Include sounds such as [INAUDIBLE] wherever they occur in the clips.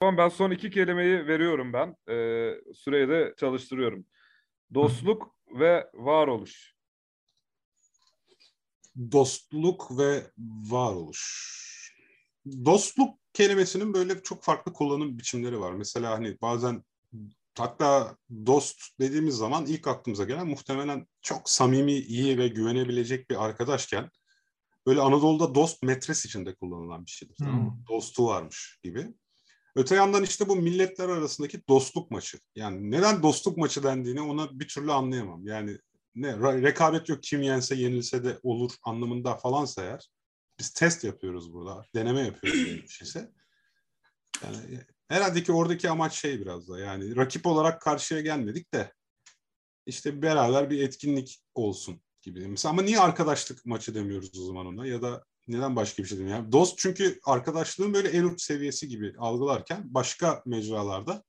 Tamam ben son iki kelimeyi veriyorum ben. Ee, süreyi de çalıştırıyorum. Dostluk ve varoluş. Dostluk ve varoluş. Dostluk kelimesinin böyle çok farklı kullanım biçimleri var. Mesela hani bazen hatta dost dediğimiz zaman ilk aklımıza gelen muhtemelen çok samimi, iyi ve güvenebilecek bir arkadaşken böyle Anadolu'da dost metres içinde kullanılan bir şeydir. Hmm. Tamam Dostu varmış gibi. Öte yandan işte bu milletler arasındaki dostluk maçı. Yani neden dostluk maçı dendiğini ona bir türlü anlayamam. Yani ne rekabet yok kim yense yenilse de olur anlamında falansa eğer biz test yapıyoruz burada. Deneme yapıyoruz bir şeyse. Yani herhalde ki oradaki amaç şey biraz da yani rakip olarak karşıya gelmedik de işte beraber bir etkinlik olsun gibi. Mesela ama niye arkadaşlık maçı demiyoruz o zaman ona ya da neden başka bir şey demiyorum? Yani dost çünkü arkadaşlığın böyle en uç seviyesi gibi algılarken başka mecralarda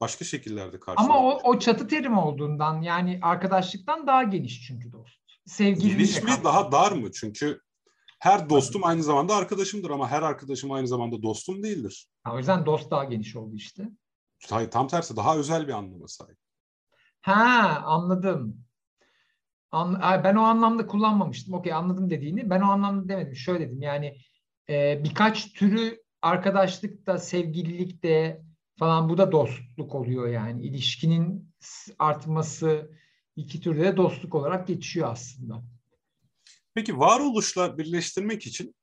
başka şekillerde karşılanıyor. Ama o, o çatı terim olduğundan yani arkadaşlıktan daha geniş çünkü dost. Sevgili geniş mi daha dar mı? Çünkü her dostum aynı zamanda arkadaşımdır ama her arkadaşım aynı zamanda dostum değildir. Ha, o yüzden dost daha geniş oldu işte. Hayır, tam tersi daha özel bir anlama sahip. Ha anladım. Ben o anlamda kullanmamıştım. Okey anladım dediğini. Ben o anlamda demedim. Şöyle dedim yani e, birkaç türü arkadaşlıkta, sevgililikte falan bu da dostluk oluyor yani. İlişkinin artması iki türde de dostluk olarak geçiyor aslında. Peki varoluşla birleştirmek için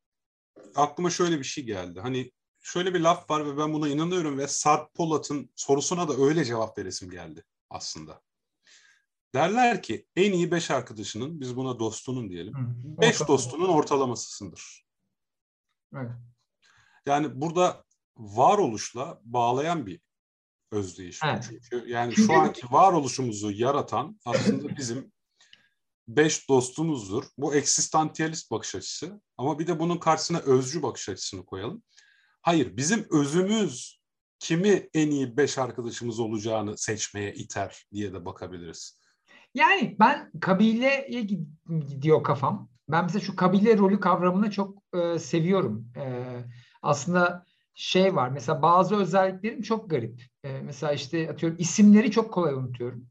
aklıma şöyle bir şey geldi. Hani şöyle bir laf var ve ben buna inanıyorum ve Sarp Polat'ın sorusuna da öyle cevap veresim geldi aslında. Derler ki en iyi beş arkadaşının, biz buna dostunun diyelim, Hı, beş dostunun ortalamasısındır. Evet. Yani burada varoluşla bağlayan bir özdeyiş. Evet. Çünkü yani şu anki varoluşumuzu yaratan aslında bizim beş dostumuzdur. Bu eksistansiyalist bakış açısı. Ama bir de bunun karşısına özcü bakış açısını koyalım. Hayır, bizim özümüz kimi en iyi beş arkadaşımız olacağını seçmeye iter diye de bakabiliriz. Yani ben kabileye gidiyor kafam. Ben mesela şu kabile rolü kavramını çok e, seviyorum. E, aslında şey var mesela bazı özelliklerim çok garip. E, mesela işte atıyorum isimleri çok kolay unutuyorum.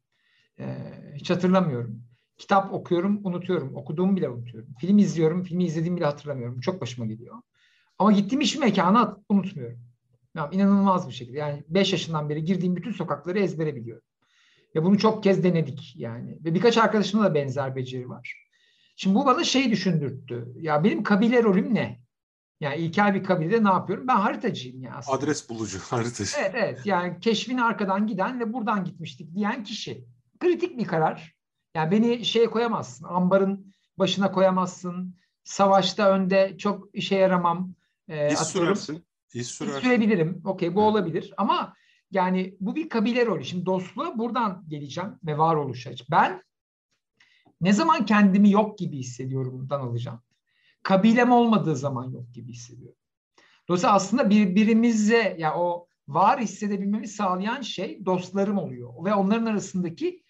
E, hiç hatırlamıyorum. Kitap okuyorum, unutuyorum. Okuduğumu bile unutuyorum. Film izliyorum, filmi izlediğimi bile hatırlamıyorum. Çok başıma geliyor. Ama gittiğim iş mekanı unutmuyorum. Yani inanılmaz bir şekilde. Yani 5 yaşından beri girdiğim bütün sokakları ezbere biliyorum. Ve bunu çok kez denedik yani. Ve birkaç arkadaşımda da benzer beceri var. Şimdi bu bana şey düşündürttü. Ya benim kabile rolüm ne? Yani ilkel bir kabilede ne yapıyorum? Ben haritacıyım ya aslında. Adres bulucu, [LAUGHS] haritacı. Evet, evet. Yani keşfine arkadan giden ve buradan gitmiştik diyen kişi. Kritik bir karar. Yani beni şeye koyamazsın. Ambarın başına koyamazsın. Savaşta önde çok işe yaramam. Ee, İz sürersin. İz sürersin. İz sürebilirim. Okey bu evet. olabilir. Ama yani bu bir kabile rolü. Şimdi dostluğa buradan geleceğim ve varoluşa. Ben ne zaman kendimi yok gibi hissediyorum bundan alacağım. Kabilem olmadığı zaman yok gibi hissediyorum. Dolayısıyla aslında birbirimize ya yani o var hissedebilmemi sağlayan şey dostlarım oluyor. Ve onların arasındaki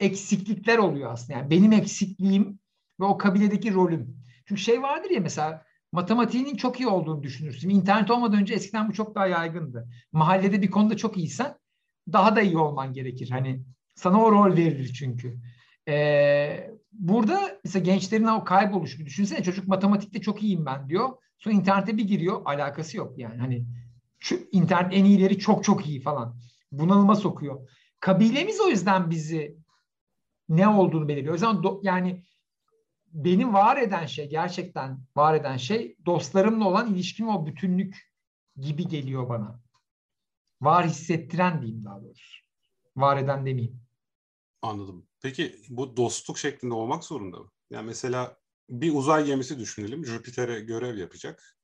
eksiklikler oluyor aslında. Yani benim eksikliğim ve o kabiledeki rolüm. Çünkü şey vardır ya mesela matematiğinin çok iyi olduğunu düşünürsün. İnternet olmadan önce eskiden bu çok daha yaygındı. Mahallede bir konuda çok iyisen daha da iyi olman gerekir. Hani sana o rol verilir çünkü. Ee, burada mesela gençlerin o kayboluşu düşünsene çocuk matematikte çok iyiyim ben diyor. Sonra internete bir giriyor alakası yok yani. Hani şu internet en iyileri çok çok iyi falan. Bunalıma sokuyor. Kabilemiz o yüzden bizi ne olduğunu belirliyor. O yüzden do, yani beni var eden şey gerçekten var eden şey dostlarımla olan ilişkim o bütünlük gibi geliyor bana. Var hissettiren diyeyim daha doğrusu. Var eden demeyeyim. Anladım. Peki bu dostluk şeklinde olmak zorunda mı? Yani mesela bir uzay gemisi düşünelim. Jüpiter'e görev yapacak.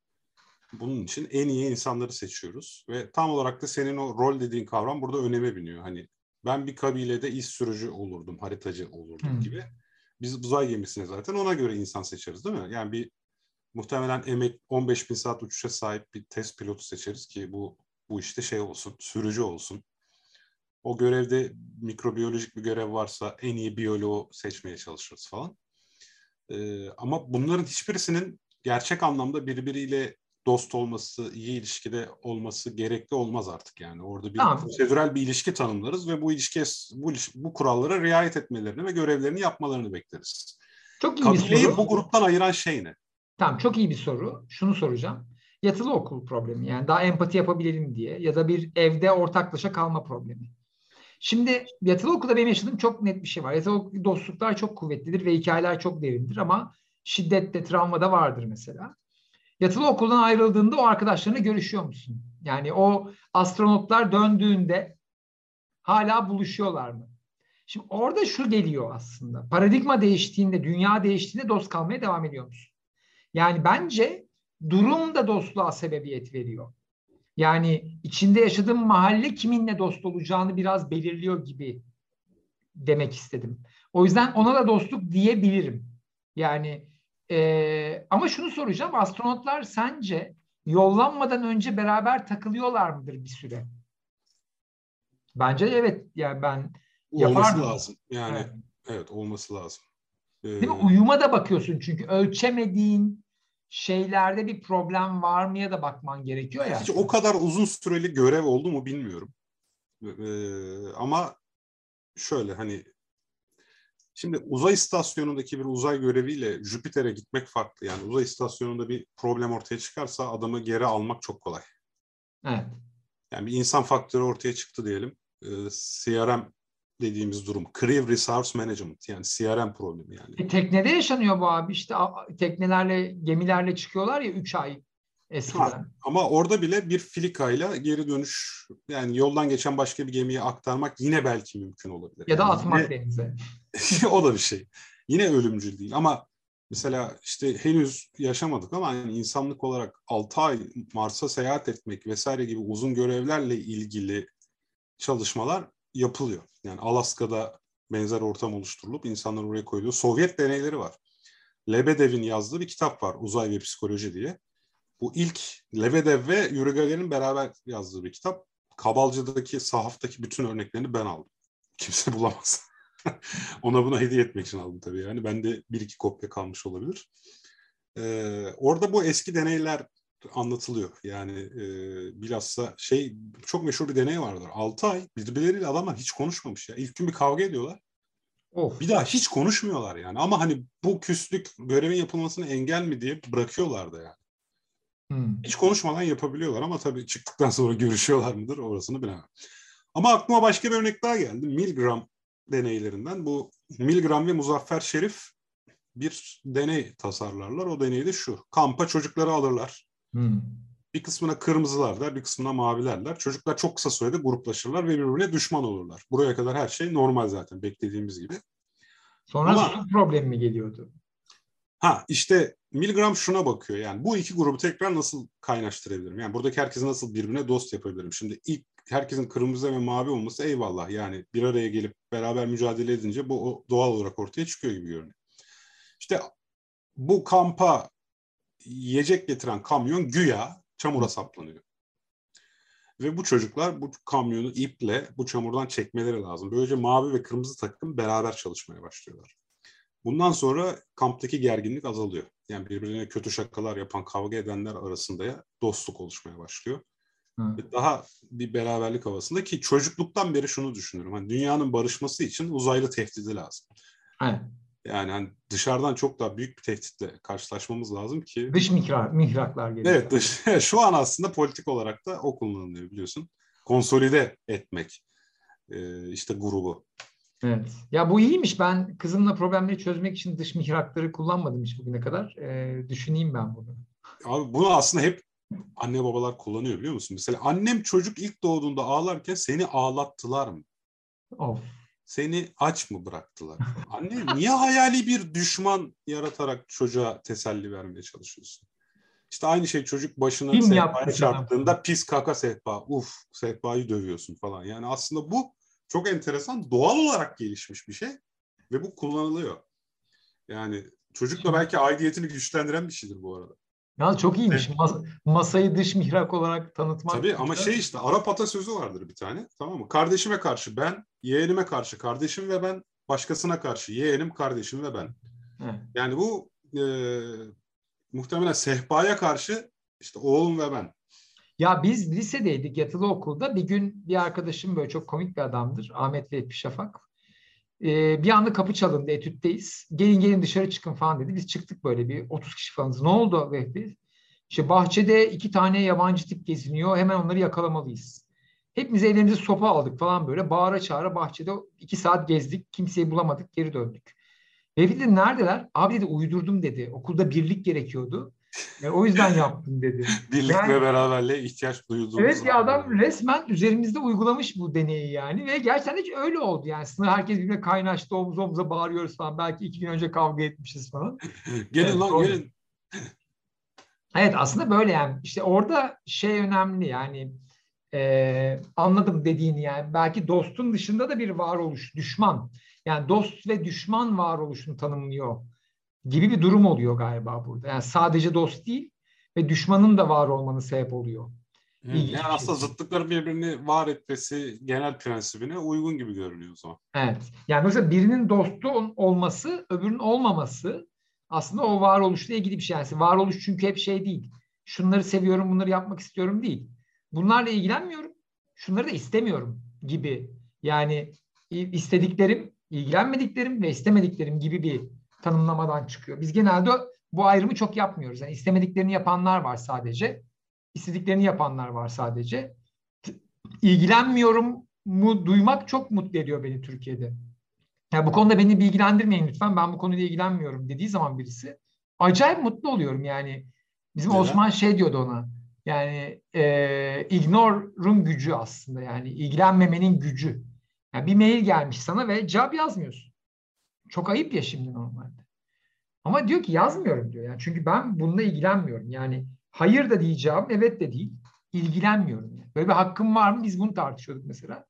Bunun için en iyi insanları seçiyoruz. Ve tam olarak da senin o rol dediğin kavram burada öneme biniyor. Hani ben bir kabilede iz sürücü olurdum, haritacı olurdum hmm. gibi. Biz uzay gemisine zaten ona göre insan seçeriz değil mi? Yani bir muhtemelen emek 15 bin saat uçuşa sahip bir test pilotu seçeriz ki bu bu işte şey olsun, sürücü olsun. O görevde mikrobiyolojik bir görev varsa en iyi biyoloğu seçmeye çalışırız falan. Ee, ama bunların hiçbirisinin gerçek anlamda birbiriyle dost olması, iyi ilişkide olması gerekli olmaz artık yani. Orada bir Tamam. prosedürel bir ilişki tanımlarız ve bu ilişkiye bu, bu kurallara riayet etmelerini ve görevlerini yapmalarını bekleriz. Çok iyi bir Kabileyi soru. bu gruptan ayıran şey ne? Tamam çok iyi bir soru. Şunu soracağım. Yatılı okul problemi yani daha empati yapabilelim diye ya da bir evde ortaklaşa kalma problemi. Şimdi yatılı okulda benim yaşadığım çok net bir şey var. Yatılı okul dostluklar çok kuvvetlidir ve hikayeler çok derindir ama şiddet de travma da vardır mesela. Yatılı okuldan ayrıldığında o arkadaşlarına görüşüyor musun? Yani o astronotlar döndüğünde hala buluşuyorlar mı? Şimdi orada şu geliyor aslında. Paradigma değiştiğinde, dünya değiştiğinde dost kalmaya devam ediyor musun? Yani bence durum da dostluğa sebebiyet veriyor. Yani içinde yaşadığım mahalle kiminle dost olacağını biraz belirliyor gibi demek istedim. O yüzden ona da dostluk diyebilirim. Yani eee, ama şunu soracağım. Astronotlar sence yollanmadan önce beraber takılıyorlar mıdır bir süre? Bence evet. Yani ben Olması Yapardım. lazım. Yani evet. evet, olması lazım. Ee, Değil mi? Uyuma da bakıyorsun çünkü ölçemediğin şeylerde bir problem var mıya da bakman gerekiyor ya. Hiç o kadar uzun süreli görev oldu mu bilmiyorum. Ee, ama şöyle hani şimdi uzay istasyonundaki bir uzay göreviyle Jüpiter'e gitmek farklı. Yani uzay istasyonunda bir problem ortaya çıkarsa adamı geri almak çok kolay. Evet. Yani bir insan faktörü ortaya çıktı diyelim. Ee, CRM dediğimiz durum. Crew Resource Management yani CRM problemi yani. E, teknede yaşanıyor bu abi. İşte teknelerle, gemilerle çıkıyorlar ya 3 ay eskiden. Ha, ama orada bile bir filikayla geri dönüş yani yoldan geçen başka bir gemiye aktarmak yine belki mümkün olabilir. Ya da Yani atmak yine- denize. [LAUGHS] o da bir şey. Yine ölümcül değil ama mesela işte henüz yaşamadık ama hani insanlık olarak 6 ay Mars'a seyahat etmek vesaire gibi uzun görevlerle ilgili çalışmalar yapılıyor. Yani Alaska'da benzer ortam oluşturulup insanlar oraya koyuluyor. Sovyet deneyleri var. Lebedev'in yazdığı bir kitap var Uzay ve Psikoloji diye. Bu ilk Lebedev ve Yuri Gagarin'in beraber yazdığı bir kitap. Kabalcı'daki, sahaftaki bütün örneklerini ben aldım. Kimse [LAUGHS] bulamaz. [LAUGHS] Ona buna hediye etmek için aldım tabii yani. Bende bir iki kopya kalmış olabilir. Ee, orada bu eski deneyler anlatılıyor. Yani e, bilhassa şey çok meşhur bir deney vardır. 6 ay birbirleriyle adamlar hiç konuşmamış ya. İlk gün bir kavga ediyorlar. Of. Bir daha hiç konuşmuyorlar yani. Ama hani bu küslük görevin yapılmasına engel mi diye bırakıyorlar da yani. Hmm. Hiç konuşmadan yapabiliyorlar ama tabii çıktıktan sonra görüşüyorlar mıdır orasını bilemem. Ama aklıma başka bir örnek daha geldi. Milgram deneylerinden. Bu Milgram ve Muzaffer Şerif bir deney tasarlarlar. O deney de şu. Kampa çocukları alırlar. Hmm. Bir kısmına kırmızılarlar, bir kısmına mavilerler. Çocuklar çok kısa sürede gruplaşırlar ve birbirine düşman olurlar. Buraya kadar her şey normal zaten beklediğimiz gibi. Sonra Ama- su problemi mi geliyordu? Ha işte Milgram şuna bakıyor yani bu iki grubu tekrar nasıl kaynaştırabilirim? Yani buradaki herkesi nasıl birbirine dost yapabilirim? Şimdi ilk herkesin kırmızı ve mavi olması eyvallah yani bir araya gelip beraber mücadele edince bu o doğal olarak ortaya çıkıyor gibi görünüyor. İşte bu kampa yiyecek getiren kamyon güya çamura saplanıyor. Ve bu çocuklar bu kamyonu iple bu çamurdan çekmeleri lazım. Böylece mavi ve kırmızı takım beraber çalışmaya başlıyorlar. Bundan sonra kamptaki gerginlik azalıyor. Yani birbirine kötü şakalar yapan, kavga edenler arasında dostluk oluşmaya başlıyor. Hı. Daha bir beraberlik havasında ki çocukluktan beri şunu düşünüyorum. Hani dünyanın barışması için uzaylı tehdidi lazım. Evet. Yani hani dışarıdan çok daha büyük bir tehditle karşılaşmamız lazım ki Dış mihrak, mihraklar geliyor. Evet dış, [LAUGHS] şu an aslında politik olarak da o kullanılıyor biliyorsun. Konsolide etmek e, işte grubu. Evet. Ya bu iyiymiş. Ben kızımla problemleri çözmek için dış mihrakları kullanmadım hiç bugüne kadar. Ee, düşüneyim ben bunu. Abi bunu aslında hep anne babalar kullanıyor biliyor musun? Mesela annem çocuk ilk doğduğunda ağlarken seni ağlattılar mı? Of. Seni aç mı bıraktılar? Anne niye hayali bir düşman yaratarak çocuğa teselli vermeye çalışıyorsun? İşte aynı şey çocuk başına Kim sehpaya çarptığında pis kaka sehpa, uf sehpayı dövüyorsun falan. Yani aslında bu çok enteresan doğal olarak gelişmiş bir şey ve bu kullanılıyor. Yani çocuk da belki aidiyetini güçlendiren bir şeydir bu arada. Ya çok iyiymiş. Mas- masayı dış mihrak olarak tanıtmak. Tabii ama şey işte Arap atasözü vardır bir tane tamam mı? Kardeşime karşı ben, yeğenime karşı kardeşim ve ben, başkasına karşı yeğenim, kardeşim ve ben. Evet. Yani bu e, muhtemelen sehpaya karşı İşte oğlum ve ben. Ya biz lisedeydik yatılı okulda. Bir gün bir arkadaşım böyle çok komik bir adamdır. Ahmet Vehbi Şafak. Ee, bir anda kapı çalındı etütteyiz. Gelin gelin dışarı çıkın falan dedi. Biz çıktık böyle bir 30 kişi falanız. Ne oldu Vehbi? İşte bahçede iki tane yabancı tip geziniyor. Hemen onları yakalamalıyız. Hepimiz ellerimize sopa aldık falan böyle. Bağıra çağıra bahçede iki saat gezdik. Kimseyi bulamadık. Geri döndük. Vehbi dedi neredeler? Abi dedi uydurdum dedi. Okulda birlik gerekiyordu. E, o yüzden yaptım dedi. [LAUGHS] Birlik Yani- ve beraberliğe ihtiyaç duyduğumuz Evet ya adam resmen üzerimizde uygulamış bu deneyi yani ve gerçekten de öyle oldu yani. Sınır herkes birbirine kaynaştı omuz omuza bağırıyoruz falan. Belki iki gün önce kavga etmişiz falan. [LAUGHS] Gelin Evet, lan gelin. [LAUGHS] Evet aslında böyle yani. İşte orada şey önemli yani e, anladım dediğini yani. Belki dostun dışında da bir varoluş düşman. Yani dost ve düşman varoluşunu tanımlıyor gibi bir durum oluyor galiba burada. Yani sadece dost değil ve düşmanın da var olmanı sebep oluyor. İlginç bir Yani şey. aslında zıtlıkların birbirini var etmesi genel prensibine uygun gibi görünüyor o zaman. Evet. Yani mesela birinin dostu ol- olması, öbürünün olmaması aslında o varoluşla ilgili bir şey. Yani varoluş çünkü hep şey değil. Şunları seviyorum, bunları yapmak istiyorum değil. Bunlarla ilgilenmiyorum. Şunları da istemiyorum gibi. Yani istediklerim, ilgilenmediklerim ve istemediklerim gibi bir tanımlamadan çıkıyor. Biz genelde bu ayrımı çok yapmıyoruz. Yani istemediklerini yapanlar var sadece. istediklerini yapanlar var sadece. İlgilenmiyorum mu duymak çok mutlu ediyor beni Türkiye'de. Ya bu konuda beni bilgilendirmeyin lütfen. Ben bu konuyla ilgilenmiyorum dediği zaman birisi acayip mutlu oluyorum yani. Bizim Neden? Osman şey diyordu ona. Yani e, ignore'un gücü aslında yani ilgilenmemenin gücü. Yani bir mail gelmiş sana ve cevap yazmıyorsun. Çok ayıp ya şimdi normalde. Ama diyor ki yazmıyorum diyor. Yani çünkü ben bununla ilgilenmiyorum. Yani hayır da diyeceğim, evet de değil. İlgilenmiyorum. Yani. Böyle bir hakkım var mı? Biz bunu tartışıyorduk mesela.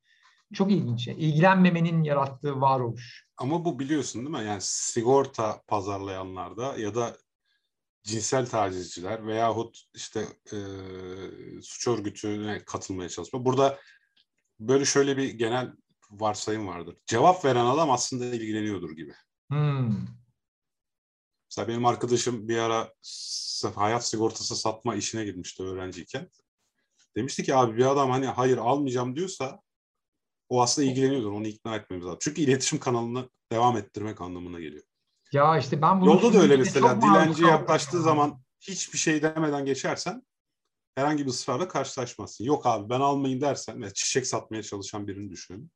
Çok ilginç. Yani. İlgilenmemenin yarattığı varoluş. Ama bu biliyorsun değil mi? Yani sigorta pazarlayanlarda ya da cinsel tacizciler veyahut işte e, suç örgütüne katılmaya çalışma. Burada böyle şöyle bir genel varsayım vardır. Cevap veren adam aslında ilgileniyordur gibi. Hmm. Mesela benim arkadaşım bir ara hayat sigortası satma işine girmişti öğrenciyken. Demişti ki abi bir adam hani hayır almayacağım diyorsa o aslında ilgileniyordur. Onu ikna etmemiz lazım. Çünkü iletişim kanalını devam ettirmek anlamına geliyor. Ya işte ben bunu Yolda da öyle mesela kaldım. yaklaştığı zaman hiçbir şey demeden geçersen herhangi bir ısrarla karşılaşmazsın. Yok abi ben almayın dersen mesela çiçek satmaya çalışan birini düşünün.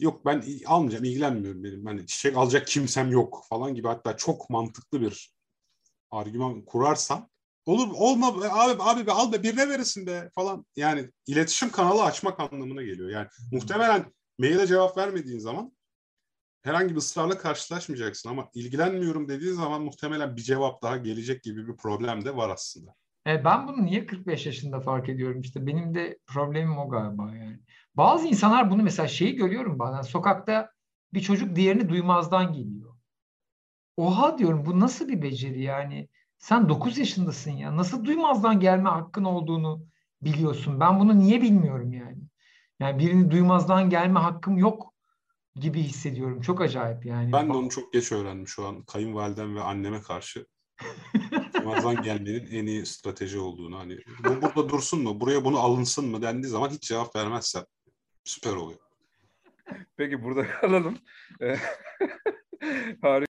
Yok ben almayacağım ilgilenmiyorum benim. Hani çiçek alacak kimsem yok falan gibi hatta çok mantıklı bir argüman kurarsan olur olma be abi abi be al be birine verirsin de falan. Yani iletişim kanalı açmak anlamına geliyor. Yani muhtemelen maile cevap vermediğin zaman herhangi bir ısrarla karşılaşmayacaksın ama ilgilenmiyorum dediğin zaman muhtemelen bir cevap daha gelecek gibi bir problem de var aslında. E, ben bunu niye 45 yaşında fark ediyorum işte benim de problemim o galiba yani. Bazı insanlar bunu mesela şeyi görüyorum bazen sokakta bir çocuk diğerini duymazdan geliyor. Oha diyorum bu nasıl bir beceri yani? Sen 9 yaşındasın ya. Nasıl duymazdan gelme hakkın olduğunu biliyorsun. Ben bunu niye bilmiyorum yani? Yani birini duymazdan gelme hakkım yok gibi hissediyorum. Çok acayip yani. Ben de onu çok geç öğrendim şu an kayınvalidem ve anneme karşı. Duymazdan [LAUGHS] gelmenin en iyi strateji olduğunu. Hani bu burada dursun mu, buraya bunu alınsın mı dendiği zaman hiç cevap vermezsem süper oluyor. Peki burada [LAUGHS] kalalım. Ee, [LAUGHS] Harika.